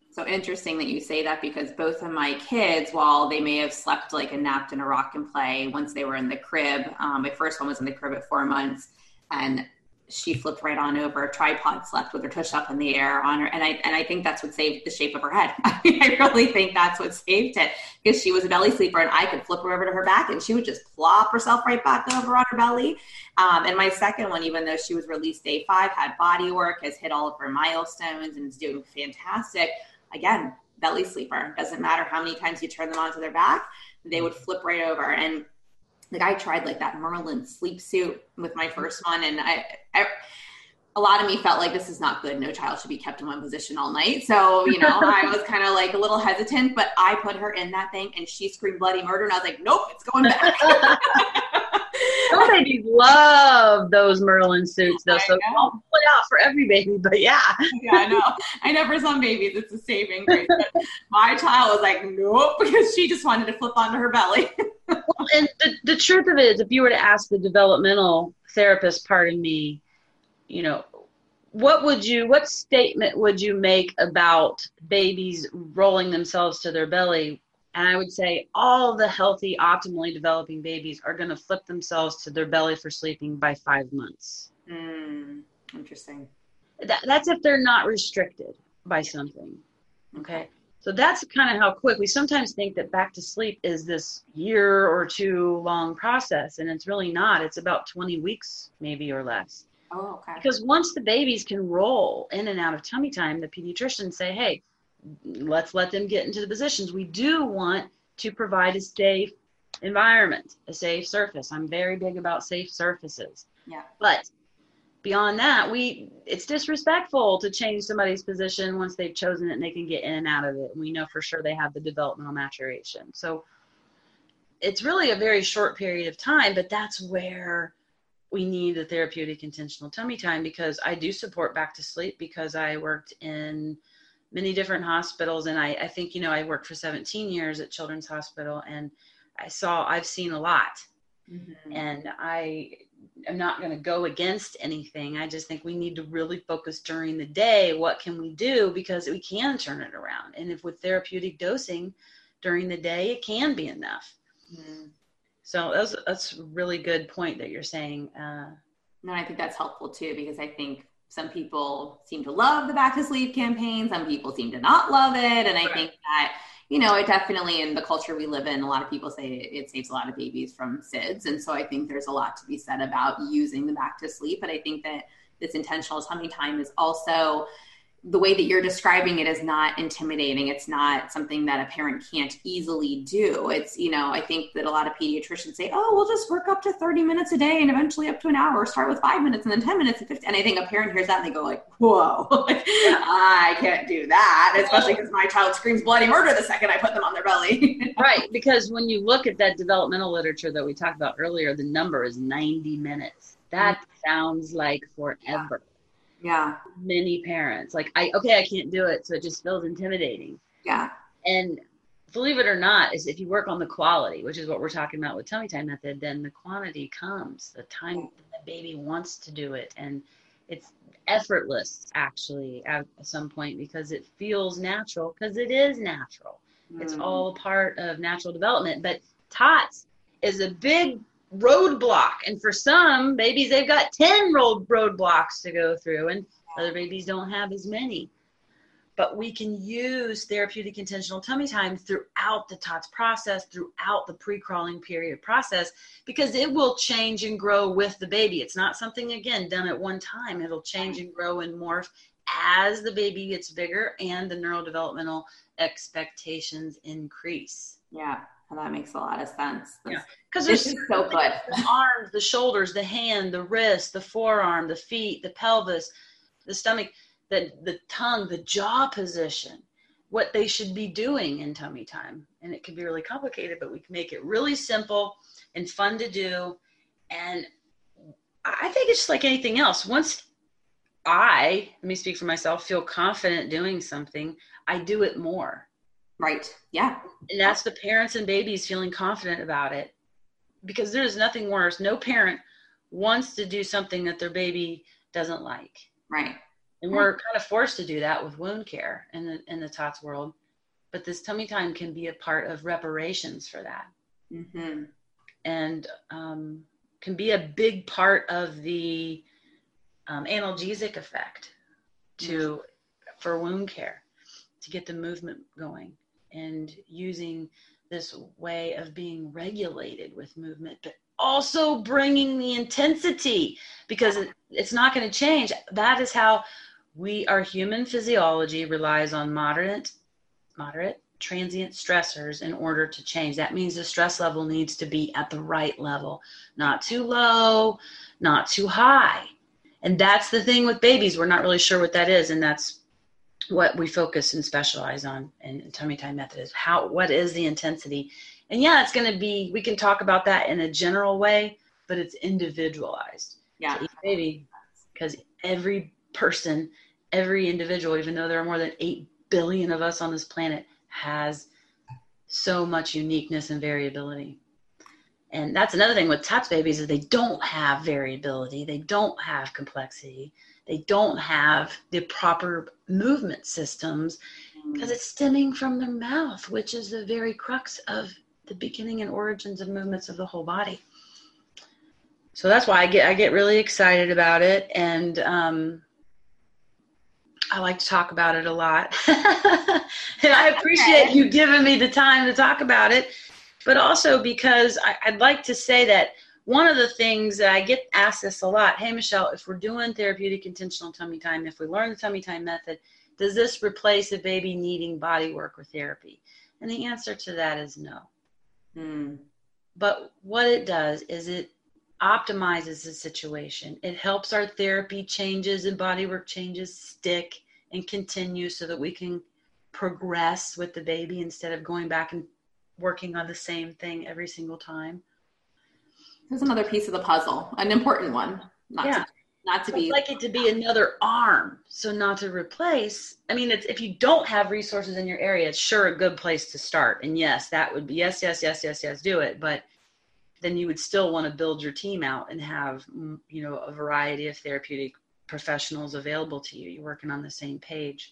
So interesting that you say that because both of my kids, while they may have slept like a napped in a rock and play once they were in the crib, um, my first one was in the crib at four months, and she flipped right on over. Tripod slept with her tush up in the air on her, and I and I think that's what saved the shape of her head. I, really think that's what saved it because she was a belly sleeper, and I could flip her over to her back, and she would just plop herself right back over on her belly. Um, and my second one, even though she was released day five, had body work, has hit all of her milestones, and is doing fantastic again, belly sleeper. Doesn't matter how many times you turn them onto their back, they would flip right over. And like I tried like that Merlin sleep suit with my first one, and I, I a lot of me felt like this is not good. No child should be kept in one position all night. So, you know, I was kind of like a little hesitant, but I put her in that thing and she screamed bloody murder. And I was like, nope, it's going back. Babies love those Merlin suits, though. so I'll put out for every baby, but yeah. yeah, I know. I know for some babies it's a saving grace. my child was like, nope, because she just wanted to flip onto her belly. well, and the, the truth of it is, if you were to ask the developmental therapist part of me, you know, what would you, what statement would you make about babies rolling themselves to their belly and I would say all the healthy, optimally developing babies are going to flip themselves to their belly for sleeping by five months. Mm, interesting. That, that's if they're not restricted by something. Okay. So that's kind of how quick we sometimes think that back to sleep is this year or two long process, and it's really not. It's about 20 weeks, maybe or less. Oh, okay. Because once the babies can roll in and out of tummy time, the pediatricians say, hey, let's let them get into the positions. We do want to provide a safe environment, a safe surface. I'm very big about safe surfaces. Yeah. But beyond that, we it's disrespectful to change somebody's position once they've chosen it and they can get in and out of it. We know for sure they have the developmental maturation. So it's really a very short period of time, but that's where we need the therapeutic intentional tummy time because I do support back to sleep because I worked in many different hospitals and I, I think you know i worked for 17 years at children's hospital and i saw i've seen a lot mm-hmm. and i am not going to go against anything i just think we need to really focus during the day what can we do because we can turn it around and if with therapeutic dosing during the day it can be enough mm-hmm. so that's that's a really good point that you're saying uh, and I think that's helpful too because I think some people seem to love the back to sleep campaign. Some people seem to not love it. And i think that you know it definitely in the culture we live in a lot of people say it saves a lot of babies from sids. And so i think there's a lot to be said about using the back to sleep. But i think that this intentional tummy time is also the way that you're describing it is not intimidating. It's not something that a parent can't easily do. It's, you know, I think that a lot of pediatricians say, oh, we'll just work up to 30 minutes a day and eventually up to an hour, start with five minutes and then 10 minutes and 50. And I think a parent hears that and they go like, whoa, I can't do that. Especially because my child screams bloody murder the second I put them on their belly. right. Because when you look at that developmental literature that we talked about earlier, the number is 90 minutes. That mm-hmm. sounds like forever. Yeah yeah. Many parents. Like i okay i can't do it so it just feels intimidating. Yeah. And believe it or not is if you work on the quality which is what we're talking about with tummy time method then the quantity comes. The time the baby wants to do it. And it's effortless actually at some point because it feels natural because it is natural. Mm. it's all part of natural development. But tots is a big roadblock. And for some babies, they've got 10 road roadblocks to go through, and other babies don't have as many. But we can use therapeutic intentional tummy time throughout the TOTS process, throughout the pre crawling period process, because it will change and grow with the baby. It's not something, again, done at one time. It'll change and grow and morph as the baby gets bigger and the neurodevelopmental expectations increase. Yeah. Well, that makes a lot of sense. yeah, because it's so good. The arms, the shoulders, the hand, the wrist, the forearm, the feet, the pelvis, the stomach, the the tongue, the jaw position. What they should be doing in tummy time, and it can be really complicated, but we can make it really simple and fun to do. And I think it's just like anything else. Once I, let me speak for myself, feel confident doing something, I do it more Right. Yeah. And that's the parents and babies feeling confident about it. Because there's nothing worse. No parent wants to do something that their baby doesn't like. Right. And we're kind of forced to do that with wound care in the in the TOTS world. But this tummy time can be a part of reparations for that. Mm-hmm. And um, can be a big part of the um, analgesic effect to mm-hmm. for wound care to get the movement going and using this way of being regulated with movement but also bringing the intensity because it's not going to change. That is how we our human physiology relies on moderate moderate transient stressors in order to change. That means the stress level needs to be at the right level not too low not too high. And that's the thing with babies. We're not really sure what that is and that's what we focus and specialize on in tummy time method is how what is the intensity? And yeah it's going to be we can talk about that in a general way but it's individualized. Yeah. Baby because every person every individual even though there are more than 8 billion of us on this planet has so much uniqueness and variability. And that's another thing with TOTS babies is they don't have variability. They don't have complexity they don't have the proper movement systems because it's stemming from their mouth, which is the very crux of the beginning and origins of movements of the whole body. So that's why I get I get really excited about it, and um, I like to talk about it a lot. and I appreciate okay. you giving me the time to talk about it, but also because I, I'd like to say that one of the things that I get asked this a lot hey, Michelle, if we're doing therapeutic intentional tummy time, if we learn the tummy time method, does this replace a baby needing body work or therapy? And the answer to that is no. Hmm. But what it does is it optimizes the situation. It helps our therapy changes and body work changes stick and continue so that we can progress with the baby instead of going back and working on the same thing every single time. There's another piece of the puzzle, an important one. Not yeah. To, not to be like it to be another arm, so not to replace. I mean, it's, if you don't have resources in your area, it's sure a good place to start. And yes, that would be yes, yes, yes, yes, yes, do it. But then you would still want to build your team out and have mm, you know a variety of therapeutic professionals available to you. You're working on the same page.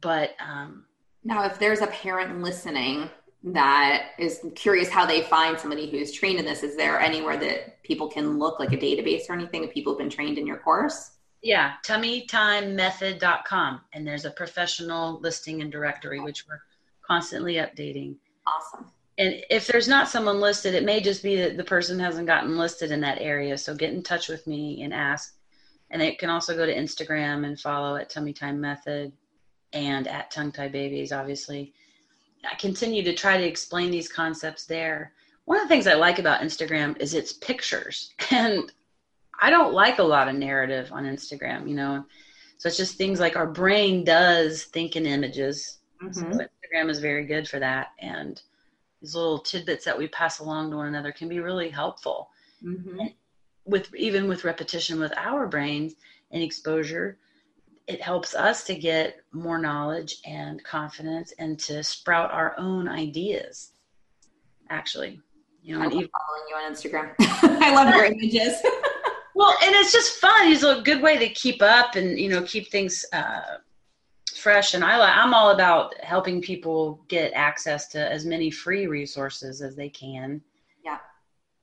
But um, now, if there's a parent listening that is curious how they find somebody who's trained in this. Is there anywhere that people can look, like a database or anything, that people have been trained in your course? Yeah, tummytimemethod.com. And there's a professional listing and directory, which we're constantly updating. Awesome. And if there's not someone listed, it may just be that the person hasn't gotten listed in that area. So get in touch with me and ask. And they can also go to Instagram and follow at Tummy Time Method and at Tongue Tie Babies, obviously I continue to try to explain these concepts there. One of the things I like about Instagram is its pictures. And I don't like a lot of narrative on Instagram, you know. So it's just things like our brain does think in images. Mm-hmm. So Instagram is very good for that. And these little tidbits that we pass along to one another can be really helpful. Mm-hmm. With even with repetition with our brains and exposure, it helps us to get more knowledge and confidence and to sprout our own ideas actually. You know I even following you on instagram. I love your images. Well and it's just fun. It's a good way to keep up and you know keep things uh, fresh and i i'm all about helping people get access to as many free resources as they can. Yeah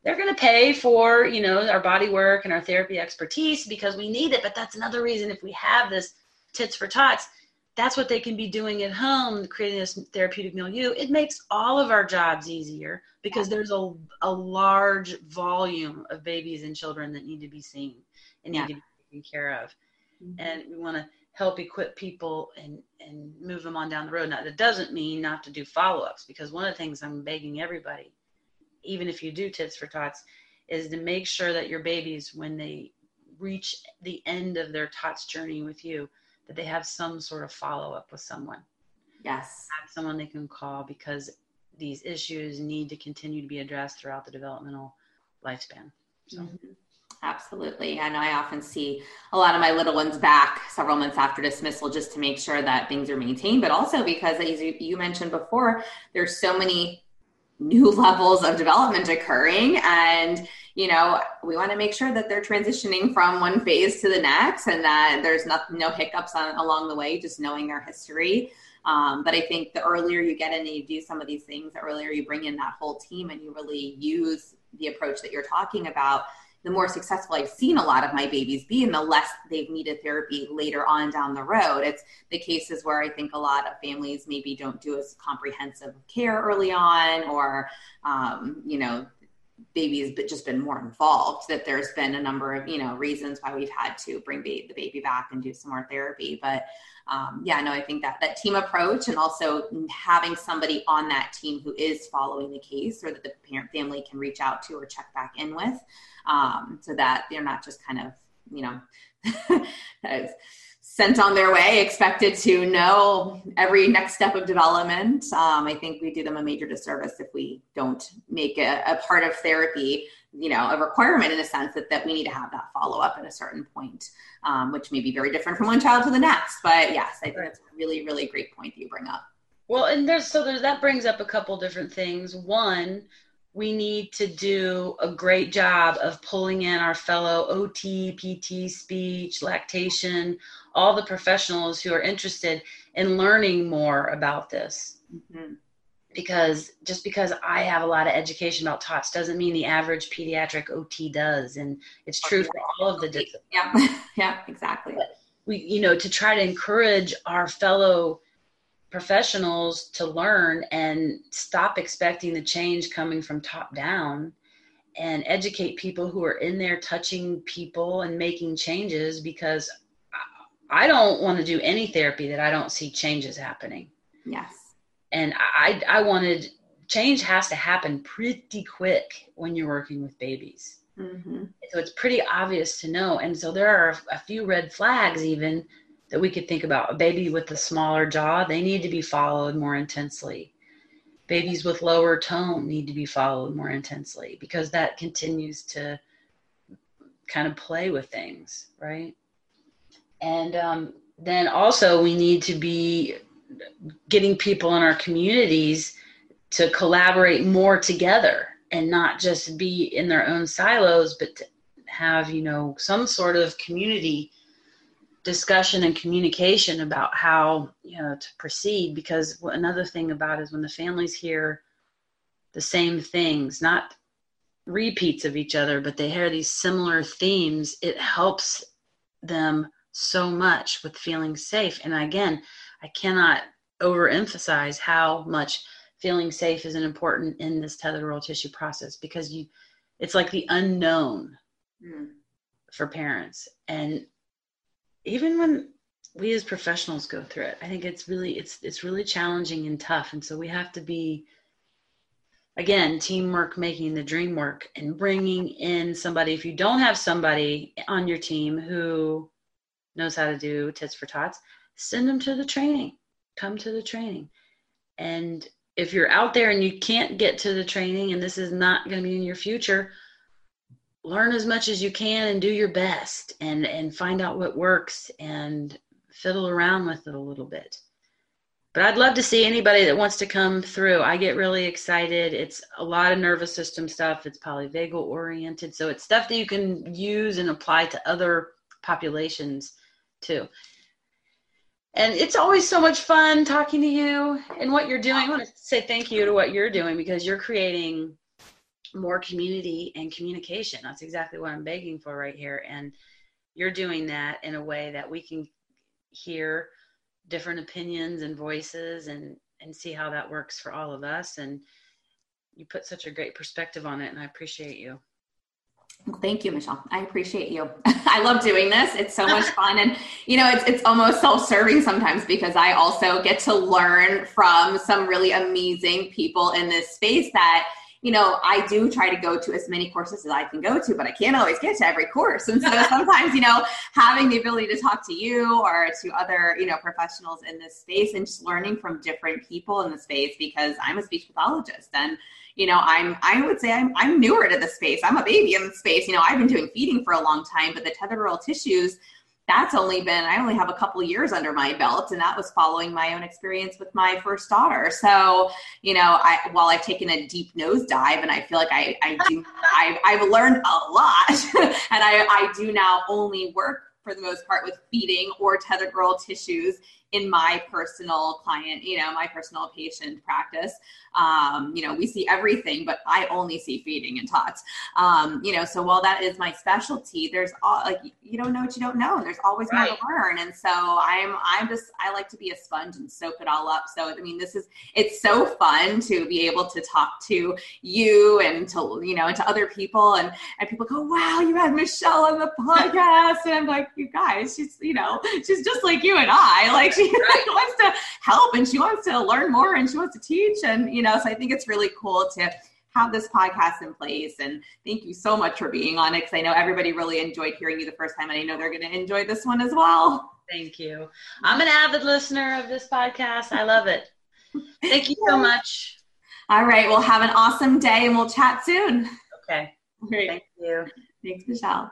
they're going to pay for you know our body work and our therapy expertise because we need it but that's another reason if we have this tits for tots that's what they can be doing at home creating this therapeutic milieu it makes all of our jobs easier because there's a, a large volume of babies and children that need to be seen and need yeah. to be taken care of mm-hmm. and we want to help equip people and and move them on down the road now that doesn't mean not to do follow-ups because one of the things i'm begging everybody even if you do tits for tots, is to make sure that your babies, when they reach the end of their tots journey with you, that they have some sort of follow up with someone. Yes. Have someone they can call because these issues need to continue to be addressed throughout the developmental lifespan. So. Mm-hmm. Absolutely. And I often see a lot of my little ones back several months after dismissal just to make sure that things are maintained, but also because, as you mentioned before, there's so many new levels of development occurring. And you know we want to make sure that they're transitioning from one phase to the next and that there's no, no hiccups on, along the way just knowing their history. Um, but i think the earlier you get in and you do some of these things the earlier you bring in that whole team and you really use the approach that you're talking about the more successful I've seen a lot of my babies be and the less they've needed therapy later on down the road. It's the cases where I think a lot of families maybe don't do as comprehensive care early on or, um, you know, baby's just been more involved that there's been a number of you know reasons why we've had to bring ba- the baby back and do some more therapy but um, yeah no i think that that team approach and also having somebody on that team who is following the case or that the parent family can reach out to or check back in with um, so that they're not just kind of you know sent on their way, expected to know every next step of development. Um, I think we do them a major disservice if we don't make a, a, part of therapy, you know, a requirement in a sense that, that we need to have that follow up at a certain point, um, which may be very different from one child to the next. But yes, I think that's a really, really great point that you bring up. Well, and there's so there's that brings up a couple different things. One, we need to do a great job of pulling in our fellow OT, PT, speech, lactation, all the professionals who are interested in learning more about this. Mm-hmm. Because just because I have a lot of education about TOTS doesn't mean the average pediatric OT does. And it's oh, true for all of the disciplines. Yeah, yeah, exactly. But we, you know, to try to encourage our fellow professionals to learn and stop expecting the change coming from top down and educate people who are in there touching people and making changes because I don't want to do any therapy that I don't see changes happening. Yes. And I I wanted change has to happen pretty quick when you're working with babies. Mm-hmm. So it's pretty obvious to know. And so there are a few red flags even that we could think about. A baby with a smaller jaw, they need to be followed more intensely. Babies with lower tone need to be followed more intensely because that continues to kind of play with things, right? And um, then also, we need to be getting people in our communities to collaborate more together and not just be in their own silos, but to have, you know, some sort of community discussion and communication about how you know to proceed. Because another thing about is when the families hear the same things not repeats of each other but they hear these similar themes it helps them so much with feeling safe. And again i cannot overemphasize how much feeling safe is important in this tethered oral tissue process because you it's like the unknown mm. for parents. And even when we as professionals go through it i think it's really it's it's really challenging and tough. And so we have to be again teamwork making the dream work and bringing in somebody. If you don't have somebody on your team who knows how to do tits for tots send them to the training. Come to the training. And if you're out there and you can't get to the training and this is not going to be in your future learn as much as you can and do your best and and find out what works and fiddle around with it a little bit. But i'd love to see anybody that wants to come through. I get really excited. It's a lot of nervous system stuff. It's polyvagal oriented. So it's stuff that you can use and apply to other populations too and it's always so much fun talking to you and what you're doing i want to say thank you to what you're doing because you're creating more community and communication. That's exactly what I'm begging for right here. And you're doing that in a way that we can hear different opinions and voices and and see how that works for all of us and you put such a great perspective on it and I appreciate you. Well, thank you, Michelle. I appreciate you. I love doing this. It's so much fun. And, you know, it's, it's almost self serving sometimes because I also get to learn from some really amazing people in this space that, you know, I do try to go to as many courses as I can go to, but I can't always get to every course. And so sometimes, you know, having the ability to talk to you or to other, you know, professionals in this space and just learning from different people in the space because I'm a speech pathologist and, you know, I'm, I would say I'm, I'm newer to the space. I'm a baby in the space. You know, I've been doing feeding for a long time, but the tethered oral tissues, that's only been I only have a couple years under my belt, and that was following my own experience with my first daughter. So, you know, I while I've taken a deep nose dive and I feel like I I do I've, I've learned a lot, and I I do now only work for the most part with feeding or tethered oral tissues in my personal client, you know, my personal patient practice. Um, you know, we see everything, but I only see feeding and tots. Um, you know, so while that is my specialty, there's all like you don't know what you don't know, and there's always right. more to learn. And so I'm I'm just I like to be a sponge and soak it all up. So I mean, this is it's so fun to be able to talk to you and to you know and to other people, and and people go, wow, you had Michelle on the podcast, and I'm like, you guys, she's you know she's just like you and I, like she right. wants to help and she wants to learn more and she wants to teach. And you know so i think it's really cool to have this podcast in place. And thank you so much for being on it because i know everybody really enjoyed hearing you the first time and i know they're going to enjoy this one as well. Thank you. I'm an avid listener of this podcast. I love it. Thank you so much. All right. Well have an awesome day and we'll chat soon. Okay. Great. thank you. Thanks michelle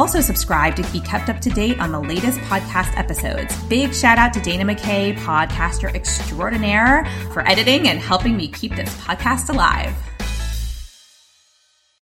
also subscribe to be kept up to date on the latest podcast episodes. Big shout out to Dana McKay, podcaster extraordinaire, for editing and helping me keep this podcast alive.